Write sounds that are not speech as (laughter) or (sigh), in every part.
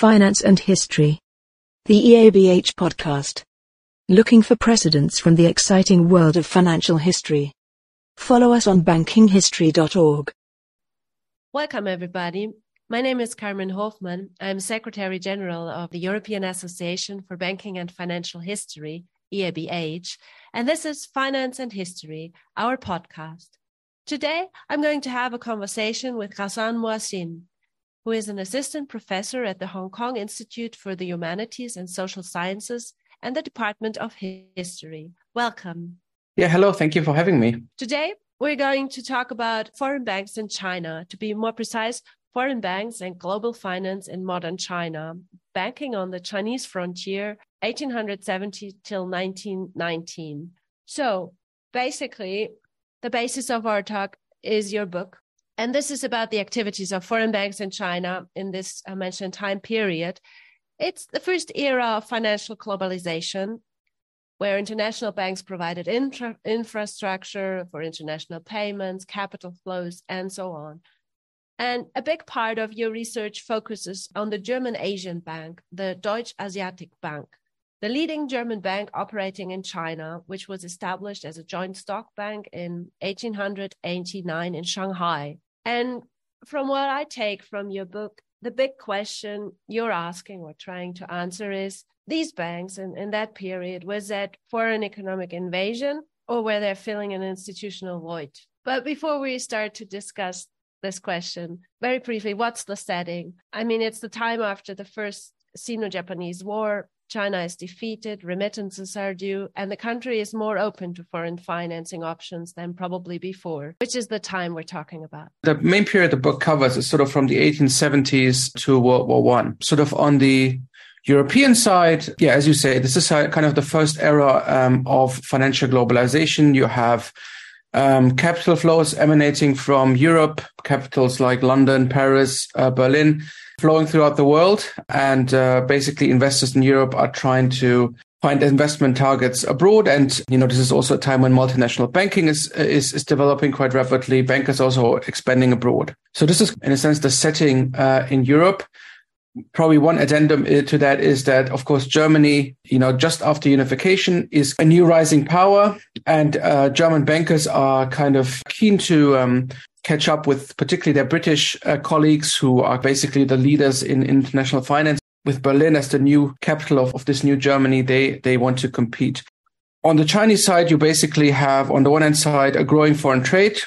Finance and History. The EABH podcast. Looking for precedents from the exciting world of financial history. Follow us on bankinghistory.org. Welcome, everybody. My name is Carmen Hofmann. I'm Secretary General of the European Association for Banking and Financial History, EABH, and this is Finance and History, our podcast. Today, I'm going to have a conversation with Ghassan Moazzin, who is an assistant professor at the Hong Kong Institute for the Humanities and Social Sciences and the Department of History. Welcome. Yeah, hello. Thank you for having me. Today, we're going to talk about foreign banks in China. To be more precise, foreign banks and global finance in modern China, banking on the Chinese frontier 1870 till 1919. So basically, the basis of our talk is your book, and this is about the activities of foreign banks in China in this I mentioned time period. It's the first era of financial globalization, where international banks provided intra- infrastructure for international payments, capital flows, and so on. And a big part of your research focuses on the German Asian bank, the Deutsche Asiatic Bank, the leading German bank operating in China, which was established as a joint stock bank in 1889 in Shanghai. And from what I take from your book, the big question you're asking or trying to answer is these banks in, in that period, was that foreign economic invasion or were they filling an institutional void? But before we start to discuss this question, very briefly, what's the setting? I mean, it's the time after the first Sino Japanese War. China is defeated, remittances are due, and the country is more open to foreign financing options than probably before, which is the time we're talking about. The main period the book covers is sort of from the 1870s to World War One. Sort of on the European side, yeah, as you say, this is kind of the first era um, of financial globalization. You have um, capital flows emanating from Europe, capitals like London, Paris, uh, Berlin, flowing throughout the world. And uh, basically, investors in Europe are trying to find investment targets abroad. And, you know, this is also a time when multinational banking is, is, is developing quite rapidly. Bankers also expanding abroad. So this is, in a sense, the setting uh, in Europe. Probably one addendum uh, to that is that, of course, Germany, you know, just after unification is a new rising power and uh, German bankers are kind of keen to um, catch up with particularly their British uh, colleagues who are basically the leaders in international finance. With Berlin as the new capital of, of this new Germany, they, they want to compete. On the Chinese side, you basically have, on the one hand side, a growing foreign trade,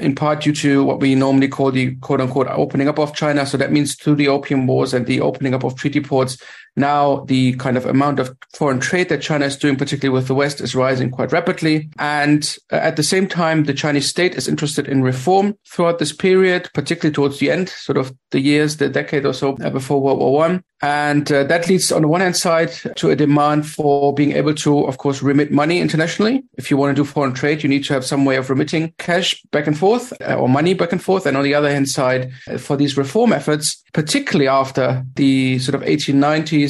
in part due to what we normally call the quote unquote opening up of China. So that means through the opium wars and the opening up of treaty ports, now the kind of amount of foreign trade that China is doing, particularly with the West, is rising quite rapidly. And uh, at the same time, the Chinese state is interested in reform throughout this period, particularly towards the end, sort of the years, the decade or so uh, before World War One. And uh, that leads on the one hand side to a demand for being able to, of course, remit money internationally. If you want to do foreign trade, you need to have some way of remitting cash back and forth uh, or money back and forth. And on the other hand side, uh, for these reform efforts, particularly after the sort of 1890s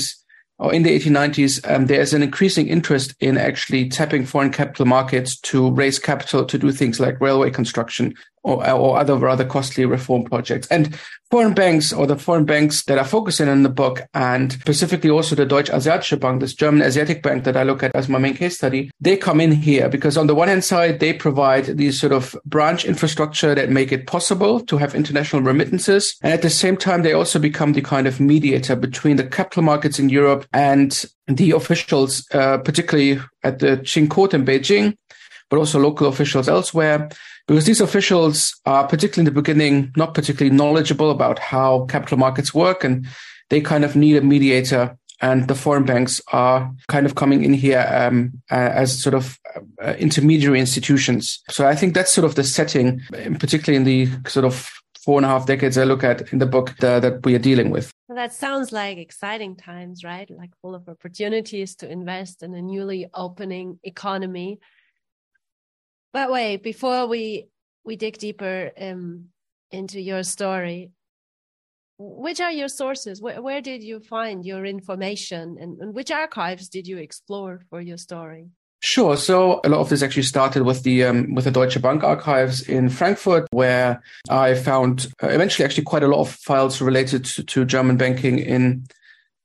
or in the 1890s, um, there's an increasing interest in actually tapping foreign capital markets to raise capital to do things like railway construction or, or other rather costly reform projects. And foreign banks or the foreign banks that are focusing on the book and specifically also the Deutsche Asiatische Bank, this German Asiatic bank that I look at as my main case study, they come in here because on the one hand side, they provide these sort of branch infrastructure that make it possible to have international remittances. And at the same time, they also become the kind of mediator between the capital markets in Europe and the officials, uh, particularly at the Qing court in Beijing, but also local officials elsewhere because these officials are particularly in the beginning not particularly knowledgeable about how capital markets work and they kind of need a mediator and the foreign banks are kind of coming in here um, as sort of uh, intermediary institutions. So I think that's sort of the setting, particularly in the sort of four and a half decades I look at in the book uh, that we are dealing with. Well, that sounds like exciting times, right? Like full of opportunities to invest in a newly opening economy. But wait, before we we dig deeper um, into your story, which are your sources? Where, where did you find your information, and, and which archives did you explore for your story? Sure. So a lot of this actually started with the um, with the Deutsche Bank archives in Frankfurt, where I found uh, eventually actually quite a lot of files related to, to German banking in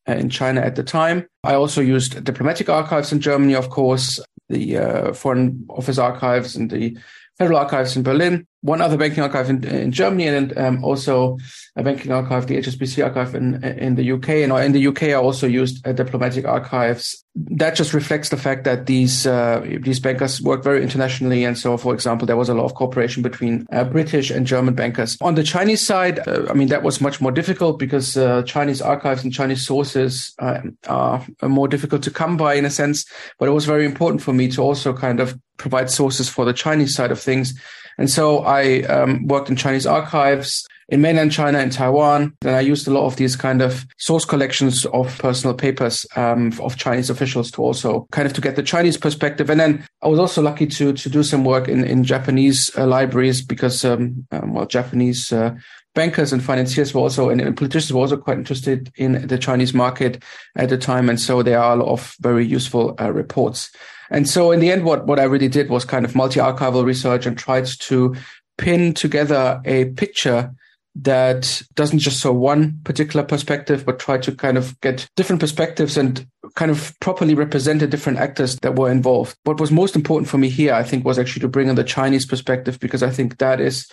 uh, in China at the time. I also used diplomatic archives in Germany, of course, the uh, Foreign Office archives and the Federal Archives in Berlin, one other banking archive in, in Germany, and um, also a banking archive, the HSBC archive in in the UK. And in the UK, I also used uh, diplomatic archives. That just reflects the fact that these uh, these bankers work very internationally, and so, for example, there was a lot of cooperation between uh, British and German bankers. On the Chinese side, uh, I mean, that was much more difficult because uh, Chinese archives and Chinese sources uh, are more difficult to come by in a sense. But it was very important for me to also kind of provide sources for the Chinese side of things. And so I um, worked in Chinese archives in mainland China and Taiwan. And I used a lot of these kind of source collections of personal papers um, of Chinese officials to also kind of to get the Chinese perspective. And then I was also lucky to to do some work in in Japanese uh, libraries because um, um, well Japanese. Uh, bankers and financiers were also and, and politicians were also quite interested in the Chinese market at the time, and so there are a lot of very useful uh, reports. And so in the end, what, what I really did was kind of multi-archival research and tried to pin together a picture that doesn't just show one particular perspective, but try to kind of get different perspectives and kind of properly represent the different actors that were involved. What was most important for me here, I think, was actually to bring in the Chinese perspective, because I think that is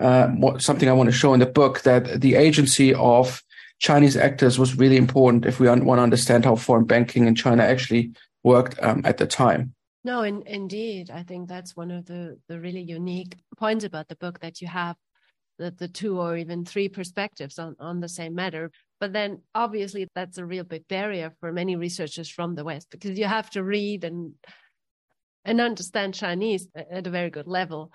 uh, something I want to show in the book that the agency of Chinese actors was really important if we want to understand how foreign banking in China actually worked um, at the time. No, in, indeed. I think that's one of the, the really unique points about the book that you have the, the two or even three perspectives on, on the same matter. But then obviously that's a real big barrier for many researchers from the West because you have to read and and understand Chinese at a very good level.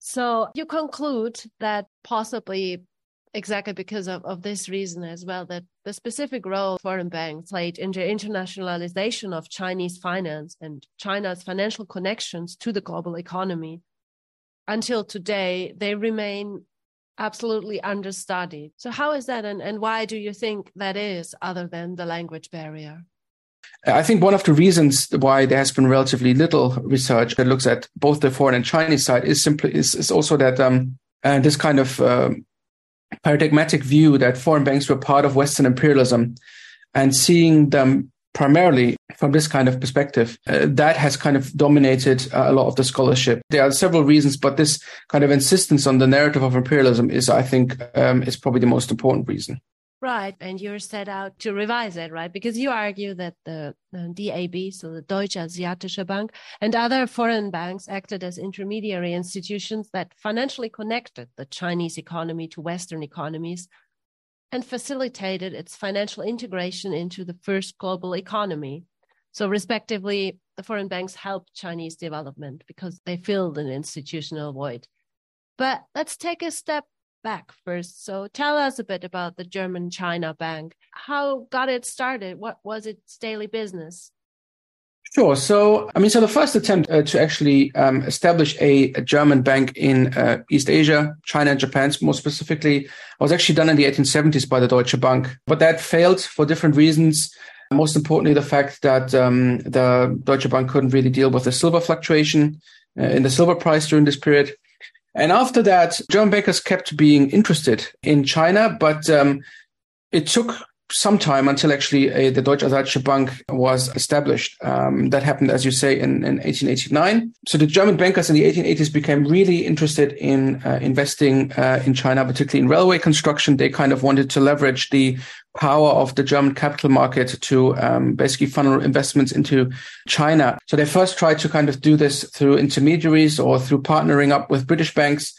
So you conclude that possibly exactly because of, of this reason as well, that the specific role foreign banks played in the internationalization of Chinese finance and China's financial connections to the global economy until today, they remain absolutely understudied. So how is that and, and why do you think that is other than the language barrier? I think one of the reasons why there has been relatively little research that looks at both the foreign and Chinese side is simply is, is also that um, uh, this kind of um, paradigmatic view that foreign banks were part of Western imperialism and seeing them primarily from this kind of perspective, uh, that has kind of dominated uh, a lot of the scholarship. There are several reasons, but this kind of insistence on the narrative of imperialism is, I think, um, is probably the most important reason. Right. And you're set out to revise it, right? Because you argue that the, DAB, so the Deutsche Asiatische Bank, and other foreign banks acted as intermediary institutions that financially connected the Chinese economy to Western economies and facilitated its financial integration into the first global economy. So, respectively, the foreign banks helped Chinese development because they filled an institutional void. But let's take a step back first. So tell us a bit about the German China Bank. How got it started? What was its daily business? Sure. So, I mean, so the first attempt uh, to actually um, establish a, a, German bank in uh, East Asia, China and Japan, more specifically, was actually done in the 1870s by the Deutsche Bank. But that failed for different reasons. Most importantly, the fact that um, the Deutsche Bank couldn't really deal with the silver fluctuation uh, in the silver price during this period. And after that, German bankers kept being interested in China, but um, it took some time until actually uh, the Deutsche Asiatische Bank was established. Um, that happened, as you say, in, in 1889. So the German bankers in the 1880s became really interested in uh, investing uh, in China, particularly in railway construction. They kind of wanted to leverage the power of the German capital market to um, basically funnel investments into China. So they first tried to kind of do this through intermediaries or through partnering up with British banks.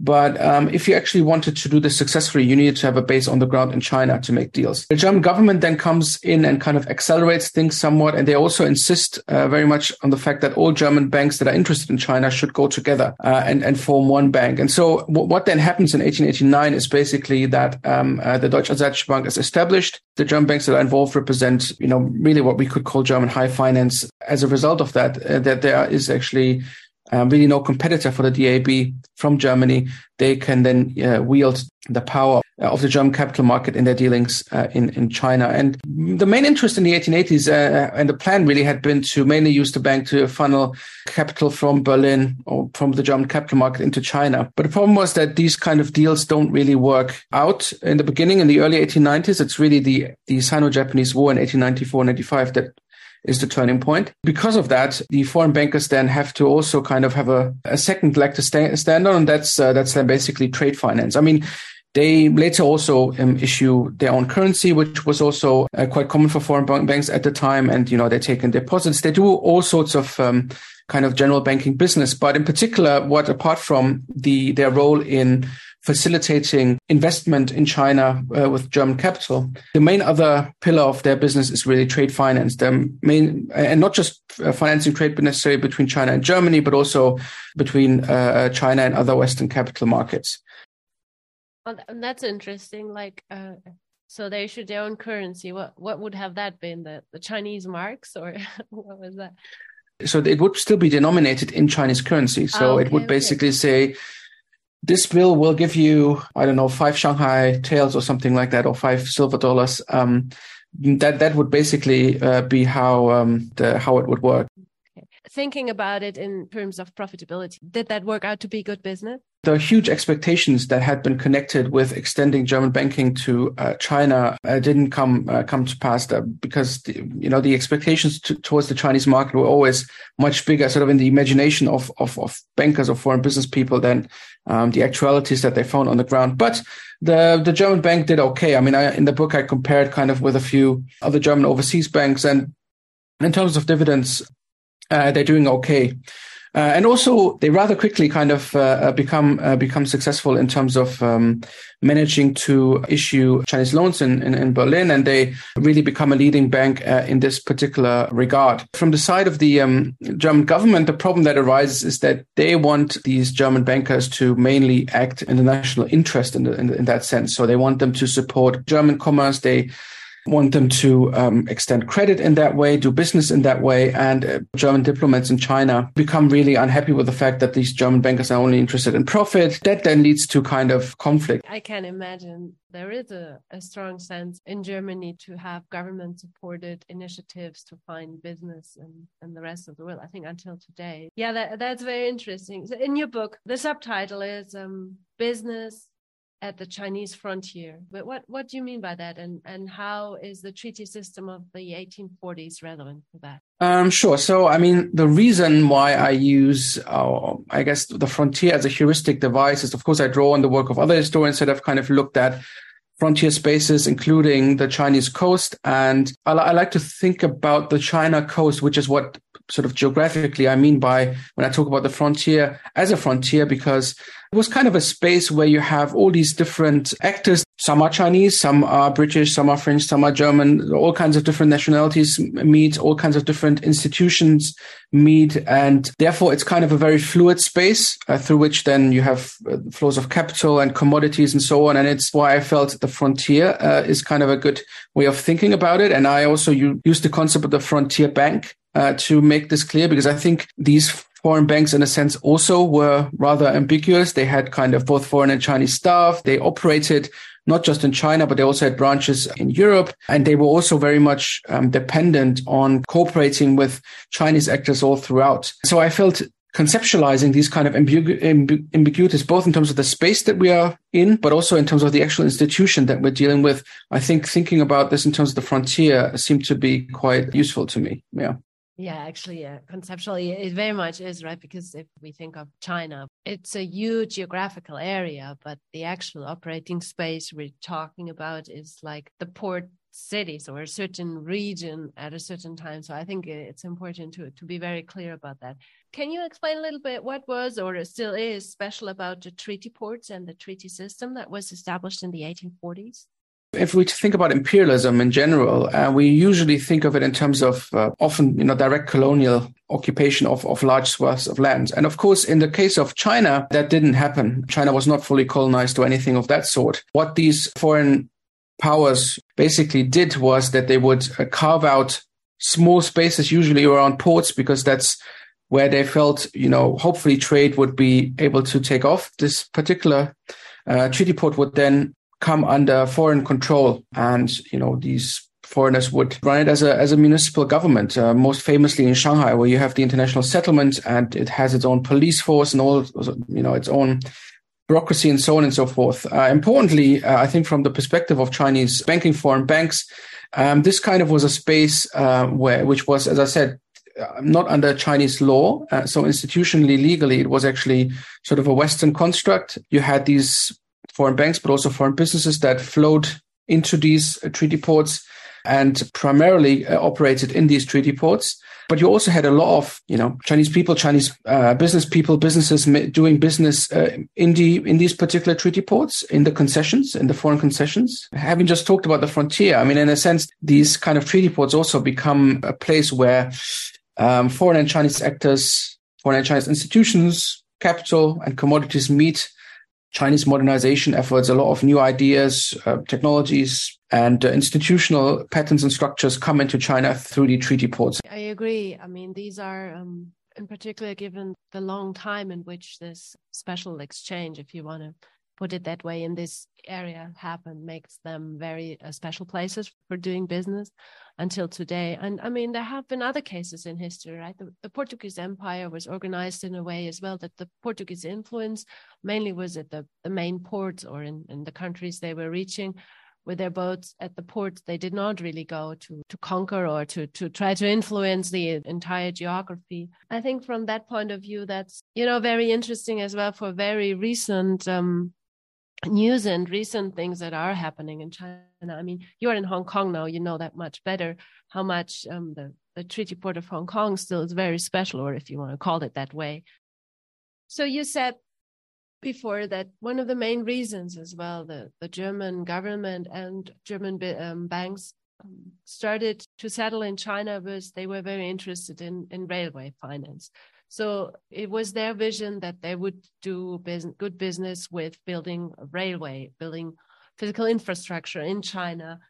But um, if you actually wanted to do this successfully, you needed to have a base on the ground in China to make deals. The German government then comes in and kind of accelerates things somewhat. And they also insist uh, very much on the fact that all German banks that are interested in China should go together uh, and, and form one bank. And so w- what then happens in 1889 is basically that um, uh, the Deutsche Bank is established. The German banks that are involved represent, you know, really what we could call German high finance. As a result of that, uh, that there is actually um, really no competitor for the DAB from Germany, they can then uh, wield the power of the German capital market in their dealings uh, in, in China. And the main interest in the 1880s uh, and the plan really had been to mainly use the bank to funnel capital from Berlin or from the German capital market into China. But the problem was that these kind of deals don't really work out in the beginning. In the early 1890s, it's really the, the Sino-Japanese War in 1894-95 that is the turning point. Because of that, the foreign bankers then have to also kind of have a, a second leg to stand, stand on, and that's uh, that's then basically trade finance. I mean, they later also um, issue their own currency, which was also uh, quite common for foreign banks at the time. And, you know, they take in deposits. They do all sorts of um, kind of general banking business. But in particular, what apart from the their role in facilitating investment in China uh, with German capital. The main other pillar of their business is really trade finance. The main, and not just uh, financing trade, but necessarily between China and Germany, but also between uh, China and other Western capital markets. Well, that's interesting. Like, uh, so they issued their own currency. What what would have that been? The the Chinese marks, or (laughs) what was that? So it would still be denominated in Chinese currency. So oh, okay, it would basically okay. say this bill will give you, I don't know, five Shanghai taels or something like that, or five silver dollars. Um, that that would basically uh, be how um, the how it would work. Thinking about it in terms of profitability, did that work out to be good business? The huge expectations that had been connected with extending German banking to uh, China uh, didn't come uh, come to pass uh, because the, you know the expectations to, towards the Chinese market were always much bigger, sort of in the imagination of of, of bankers or foreign business people than um, the actualities that they found on the ground. But the the German bank did okay. I mean, I, in the book I compared kind of with a few other German overseas banks, and in terms of dividends, uh, they're doing okay. Uh, and also, they rather quickly kind of uh, uh, become uh, become successful in terms of um, managing to issue Chinese loans in, in, in, Berlin, and they really become a leading bank uh, in this particular regard. From the side of the um, German government, the problem that arises is that they want these German bankers to mainly act in the national interest in, the, in, in that sense. So they want them to support German commerce. They want them to um, extend credit in that way, do business in that way. And uh, German diplomats in China become really unhappy with the fact that these German bankers are only interested in profit. That then leads to kind of conflict. I can imagine there is a, a strong sense in Germany to have government supported initiatives to find business in, in the rest of the world. I think until today. Yeah, that, that's very interesting. So in your book, the subtitle is um, Business at the Chinese frontier. But what, what do you mean by that? And, and how is the treaty system of the 1840s relevant for that? Um, sure. So, I mean, the reason why I use, uh, I guess, the frontier as a heuristic device is, of course, I draw on the work of other historians that have kind of looked at frontier spaces, including the Chinese coast. And I, I, like to think about the China coast, which is what sort of geographically I mean by when I talk about the frontier as a frontier, because it was kind of a space where you have all these different actors. Some are Chinese, some are British, some are French, some are German, all kinds of different nationalities meet, all kinds of different institutions meet. And therefore it's kind of a very fluid space uh, through which then you have uh, flows of capital and commodities and so on. And it's why I felt the frontier uh, is kind of a good way of thinking about it. And I also use the concept of the frontier bank uh, to make this clear because I think these foreign banks in a sense also were rather ambiguous. They had kind of both foreign and Chinese staff. They operated not just in China, but they also had branches in Europe. And they were also very much um, dependent on cooperating with Chinese actors all throughout. So I felt conceptualizing these kind of ambigu- amb- ambiguities, both in terms of the space that we are in, but also in terms of the actual institution that we're dealing with. I think thinking about this in terms of the frontier seemed to be quite useful to me. Yeah. Yeah, actually, yeah. Conceptually, it very much is, right? Because if we think of China, it's a huge geographical area, but the actual operating space we're talking about is like the port cities or a certain region at a certain time. So I think it's important to, to be very clear about that. Can you explain a little bit what was or still is special about the treaty ports and the treaty system that was established in the 1840s? If we think about imperialism in general, uh, we usually think of it in terms of uh, often, you know, direct colonial occupation of, of large swaths of land. And of course, in the case of China, that didn't happen. China was not fully colonized or anything of that sort. What these foreign powers basically did was that they would uh, carve out small spaces, usually around ports, because that's where they felt, you know, hopefully trade would be able to take off. This particular uh, treaty port would then come under foreign control, and you know these foreigners would run it as a as a municipal government. Uh, most famously in Shanghai, where you have the international settlement, and it has its own police force and all, you know, its own bureaucracy and so on and so forth. Uh, importantly, uh, I think from the perspective of Chinese banking foreign banks, um, this kind of was a space uh, where, which was, as I said, uh, not under Chinese law. Uh, so institutionally, legally, it was actually sort of a Western construct. You had these foreign banks, but also foreign businesses that flowed into these uh, treaty ports and primarily uh, operated in these treaty ports. But you also had a lot of, you know, Chinese people, Chinese uh, business people, businesses doing business uh, in the in these particular treaty ports, in the concessions, in the foreign concessions. Having just talked about the frontier, I mean, in a sense, these kind of treaty ports also become a place where um, foreign and Chinese actors, foreign and Chinese institutions, capital, and commodities meet Chinese modernization efforts, a lot of new ideas, uh, technologies, and uh, institutional patterns and structures come into China through the treaty ports. I agree. I mean, these are, um, in particular, given the long time in which this special exchange, if you want to put it that way, in this area happened, makes them very uh, special places for doing business until today. And I mean, there have been other cases in history, right? The, the, Portuguese Empire was organized in a way as well that the Portuguese influence mainly was at the, the main ports or in, in the countries they were reaching. With their boats at the ports, they did not really go to, to conquer or to, to try to influence the entire geography. I think from that point of view, that's, you know, very interesting as well for very recent um, news and recent things that are happening in China. I mean, you're in Hong Kong now, you know that much better how much um, the, the Treaty Port of Hong Kong still is very special, or if you want to call it that way. So you said before that one of the main reasons as well, the, the German government and German um, banks um, started to settle in China was they were very interested in, in railway finance. So it was their vision that they would do good business with building a railway, building physical infrastructure in China.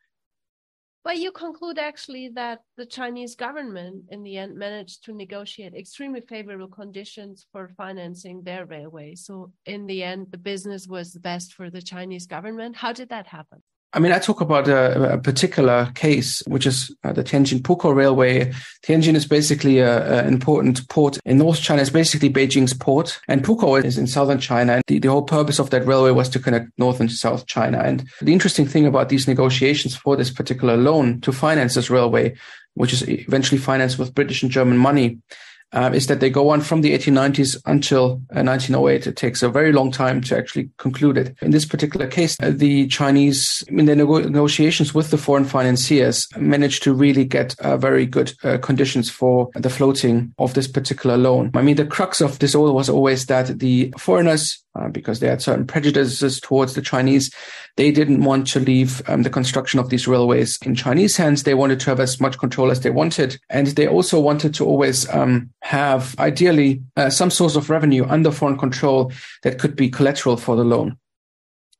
But you conclude actually that the Chinese government in the end managed to negotiate extremely favorable conditions for financing their railway. So in the end, the business was best for the Chinese government. How did that happen? I mean, I talk about a, a particular case, which is uh, the Tianjin Pukou Railway. Tianjin is basically an important port in North China. It's basically Beijing's port, and Pukou is in southern China. And the, the whole purpose of that railway was to connect North and South China. And the interesting thing about these negotiations for this particular loan to finance this railway, which is eventually financed with British and German money, uh, is that they go on from the 1890s until uh, 1908. It takes a very long time to actually conclude it. In this particular case, uh, the Chinese, in their nego- negotiations with the foreign financiers, managed to really get uh, very good uh, conditions for the floating of this particular loan. I mean, the crux of this all was always that the foreigners uh, because they had certain prejudices towards the Chinese. They didn't want to leave um, the construction of these railways in Chinese hands. They wanted to have as much control as they wanted. And they also wanted to always um, have, ideally, uh, some source of revenue under foreign control that could be collateral for the loan.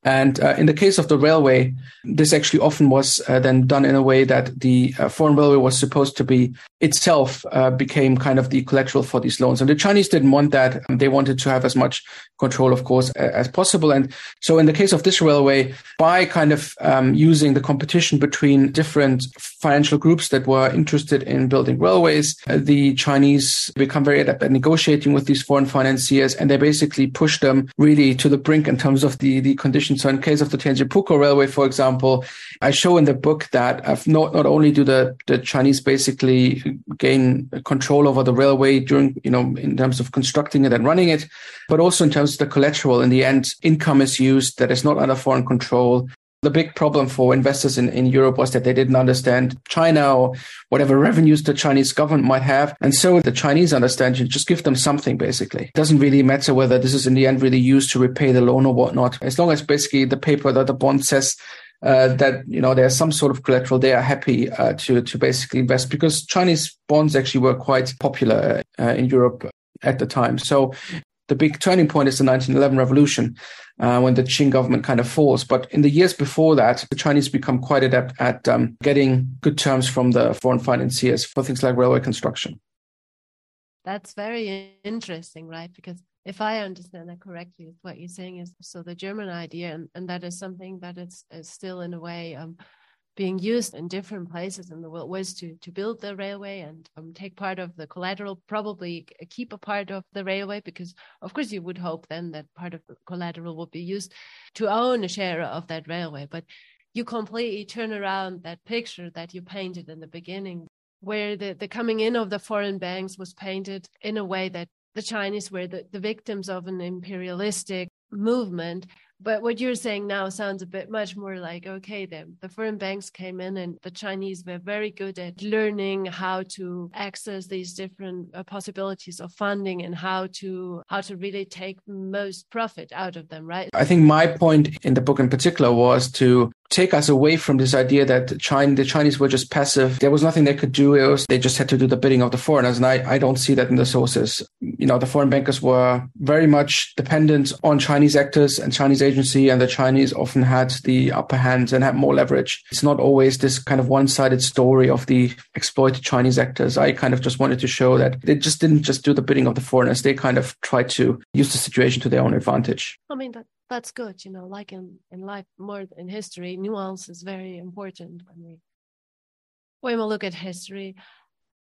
And uh, in the case of the railway, this actually often was uh, then done in a way that the uh, foreign railway was supposed to be itself uh, became kind of the collateral for these loans. And the Chinese didn't want that. They wanted to have as much control, of course, as possible. And so in the case of this railway, by kind of um, using the competition between different financial groups that were interested in building railways, uh, the Chinese become very adept at negotiating with these foreign financiers. And they basically push them really to the brink in terms of the, the conditions so in case of the Tianjin Pukou Railway, for example, I show in the book that uh, not, not only do the, the Chinese basically gain control over the railway during, you know, in terms of constructing it and running it, but also in terms of the collateral. In the end, income is used that is not under foreign control. The big problem for investors in, in Europe was that they didn't understand China or whatever revenues the Chinese government might have. And so the Chinese understand you just give them something basically. It doesn't really matter whether this is in the end really used to repay the loan or whatnot. As long as basically the paper that the bond says uh, that you know there's some sort of collateral, they are happy uh, to to basically invest because Chinese bonds actually were quite popular uh, in Europe at the time. So the big turning point is the 1911 revolution, uh, when the Qing government kind of falls. But in the years before that, the Chinese become quite adept at um, getting good terms from the foreign financiers for things like railway construction. That's very interesting, right? Because if I understand that correctly, what you're saying is so the German idea, and, and that is something that is, is still in a way um, being used in different places in the world was to to build the railway and um, take part of the collateral, probably keep a part of the railway, because of course you would hope then that part of the collateral would be used to own a share of that railway. But you completely turn around that picture that you painted in the beginning, where the, the coming in of the foreign banks was painted in a way that the Chinese were the, the victims of an imperialistic movement but what you're saying now sounds a bit much more like okay, then the foreign banks came in and the Chinese were very good at learning how to access these different uh, possibilities of funding and how to how to really take most profit out of them, right? I think my point in the book in particular was to take us away from this idea that China, the Chinese were just passive. There was nothing they could do. It was, they just had to do the bidding of the foreigners. And I, I don't see that in the sources. You know, the foreign bankers were very much dependent on Chinese actors and Chinese agency, and the Chinese often had the upper hand and had more leverage. It's not always this kind of one-sided story of the exploited Chinese actors. I kind of just wanted to show that they just didn't just do the bidding of the foreigners. They kind of tried to use the situation to their own advantage. I mean, that that's good you know like in in life more in history nuance is very important when we when we look at history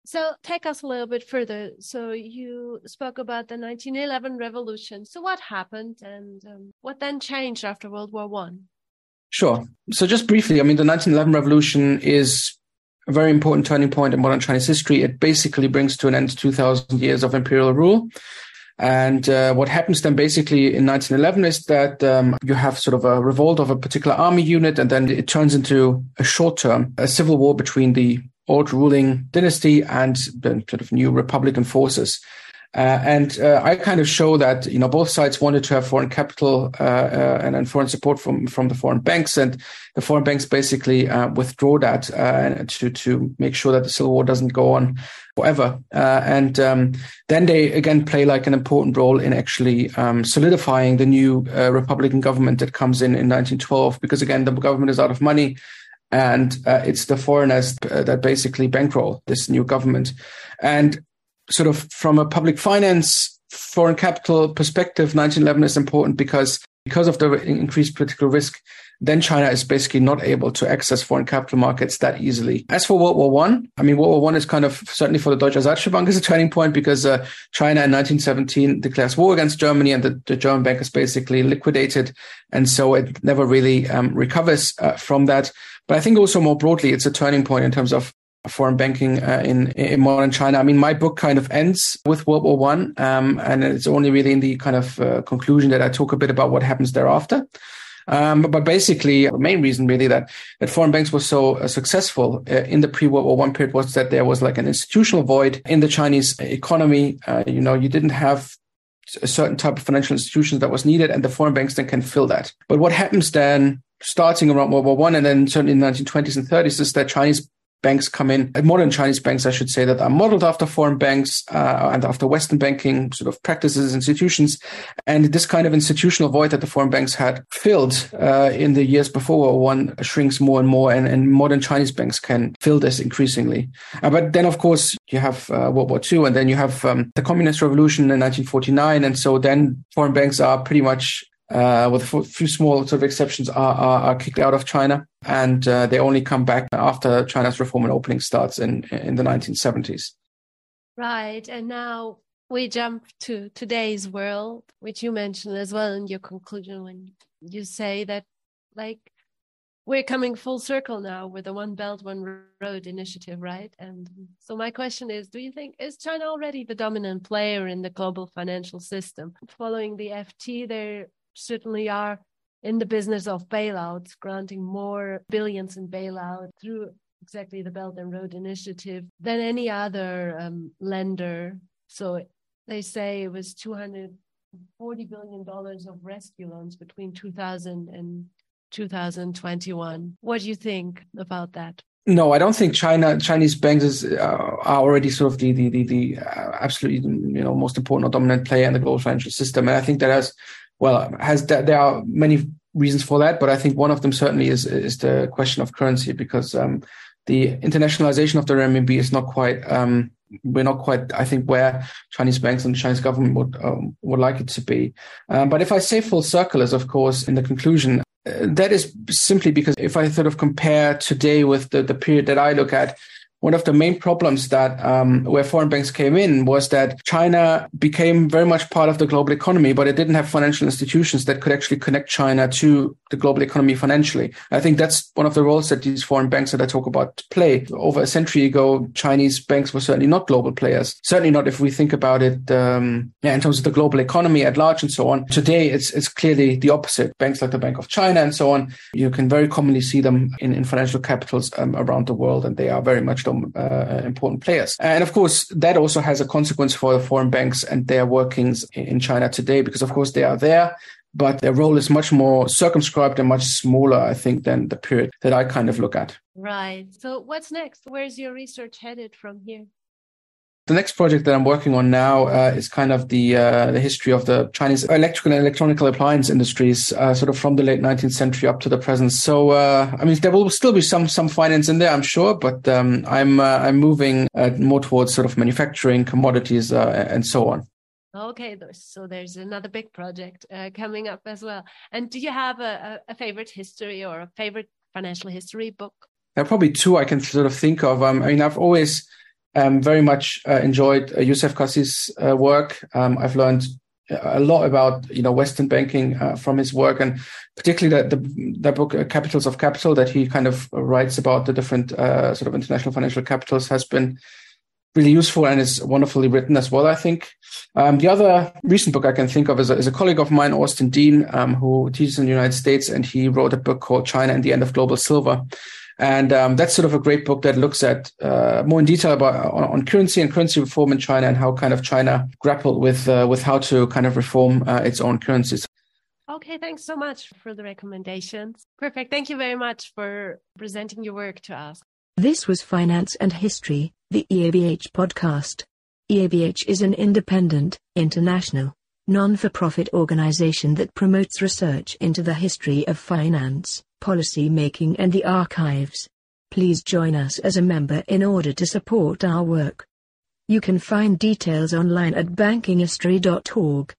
so take us a little bit further so you spoke about the 1911 revolution so what happened and um, what then changed after world war one sure so just briefly i mean the 1911 revolution is a very important turning point in modern Chinese history. It basically brings to an end 2,000 years of imperial rule. And uh, what happens then basically in 1911 is that um, you have sort of a revolt of a particular army unit, and then it turns into a short term, a civil war between the old ruling dynasty and the sort of new Republican forces. Uh, and uh, I kind of show that you know both sides wanted to have foreign capital uh, uh and, and, foreign support from from the foreign banks, and the foreign banks basically uh, withdraw that uh, to to make sure that the civil war doesn't go on forever. and um, then they again play like an important role in actually um, solidifying the new Republican government that comes in in 1912, because again the government is out of money and uh, it's the foreigners uh, that basically bankroll this new government. And sort of from a public finance foreign capital perspective, 1911 is important because because of the increased political risk, then China is basically not able to access foreign capital markets that easily. As for World War One, I, I mean, World War One is kind of certainly for the Deutsche Bank is a turning point because uh, China in 1917 declares war against Germany, and the, the, German bank is basically liquidated, and so it never really um, recovers uh, from that. But I think also more broadly, it's a turning point in terms of foreign banking uh, in in modern China. I mean, my book kind of ends with World War One, um, and it's only really in the kind of uh, conclusion that I talk a bit about what happens thereafter. Um, but basically, the main reason really that that foreign banks were so uh, successful uh, in the pre-World War One period was that there was like an institutional void in the Chinese economy. Uh, you know, you didn't have a certain type of financial institutions that was needed, and the foreign banks then can fill that. But what happens then? Starting around World War One, and then certainly in the 1920s and 30s, is that Chinese banks come in, modern Chinese banks, I should say, that are modeled after foreign banks uh, and after Western banking sort of practices, institutions. And this kind of institutional void that the foreign banks had filled uh, in the years before one shrinks more and more, and, and modern Chinese banks can fill this increasingly. Uh, but then, of course, you have uh, World War II, and then you have um, the Communist Revolution in 1949. And so then foreign banks are pretty much uh, with a few small sort of exceptions, are, are, are kicked out of China, and uh, they only come back after China's reform and opening starts in in the 1970s. Right, and now we jump to today's world, which you mentioned as well in your conclusion when you say that, like, we're coming full circle now with the One Belt One Road initiative, right? And so my question is, do you think is China already the dominant player in the global financial system? Following the FT, there certainly are in the business of bailouts, granting more billions in bailout through exactly the Belt and Road Initiative than any other um, lender. So they say it was 240 billion dollars of rescue loans between 2000 and 2021. What do you think about that? No, I don't think China Chinese banks is, uh, are already sort of the the the, the uh, absolutely you know most important or dominant player in the global financial system, and I think that has well, has that there are many reasons for that, but I think one of them certainly is is the question of currency because um, the internationalization of the renminbi is not quite um, we're not quite, I think, where Chinese banks and Chinese government would um, would like it to be. Um, but if I say full circle, is of course in the conclusion, uh, that is simply because if I sort of compare today with the, the period that I look at, one of the main problems that um, where foreign banks came in was that China became very much part of the global economy, but it didn't have financial institutions that could actually connect China to the global economy financially. I think that's one of the roles that these foreign banks that I talk about play. Over a century ago, Chinese banks were certainly not global players. Certainly not if we think about it um, yeah, in terms of the global economy at large and so on. Today, it's it's clearly the opposite. Banks like the Bank of China and so on, you can very commonly see them in, in financial capitals um, around the world, and they are very much uh, important players. And of course, that also has a consequence for the foreign banks and their workings in China today, because of course they are there, but their role is much more circumscribed and much smaller, I think, than the period that I kind of look at. Right. So what's next? Where's your research headed from here? The next project that I'm working on now uh, is kind of the uh, the history of the Chinese electrical and electronic appliance industries, uh, sort of from the late 19th century up to the present. So, uh, I mean, there will still be some some finance in there, I'm sure, but um, I'm uh, I'm moving uh, more towards sort of manufacturing, commodities, and so on. Okay, so there's another big project coming up as well. And do you have a, a favorite history or a favorite financial history book? There are probably two I can sort of think of. Um, I mean, I've always um, very much uh, enjoyed uh, Youssef Cassis's uh, work. Um, I've learned a lot about you know Western banking uh, from his work, and particularly the the, the book uh, Capitals of Capital that he kind of writes about the different uh, sort of international financial capitals has been really useful and is wonderfully written as well. I think um, the other recent book I can think of is a, is a colleague of mine, Austin Dean, um, who teaches in the United States, and he wrote a book called China and the End of Global Silver. And um, that's sort of a great book that looks at uh, more in detail about on, on, currency and currency reform in China and how kind of China grappled with uh, with how to kind of reform uh, its own currencies. Okay, thanks so much for the recommendations. Perfect. Thank you very much for presenting your work to us. This was Finance and History, the EABH podcast. EABH is an independent, international, non-for-profit organization that promotes research into the history of finance policy making and the archives. Please join us as a member in order to support our work. You can find details online at bankinghistory.org.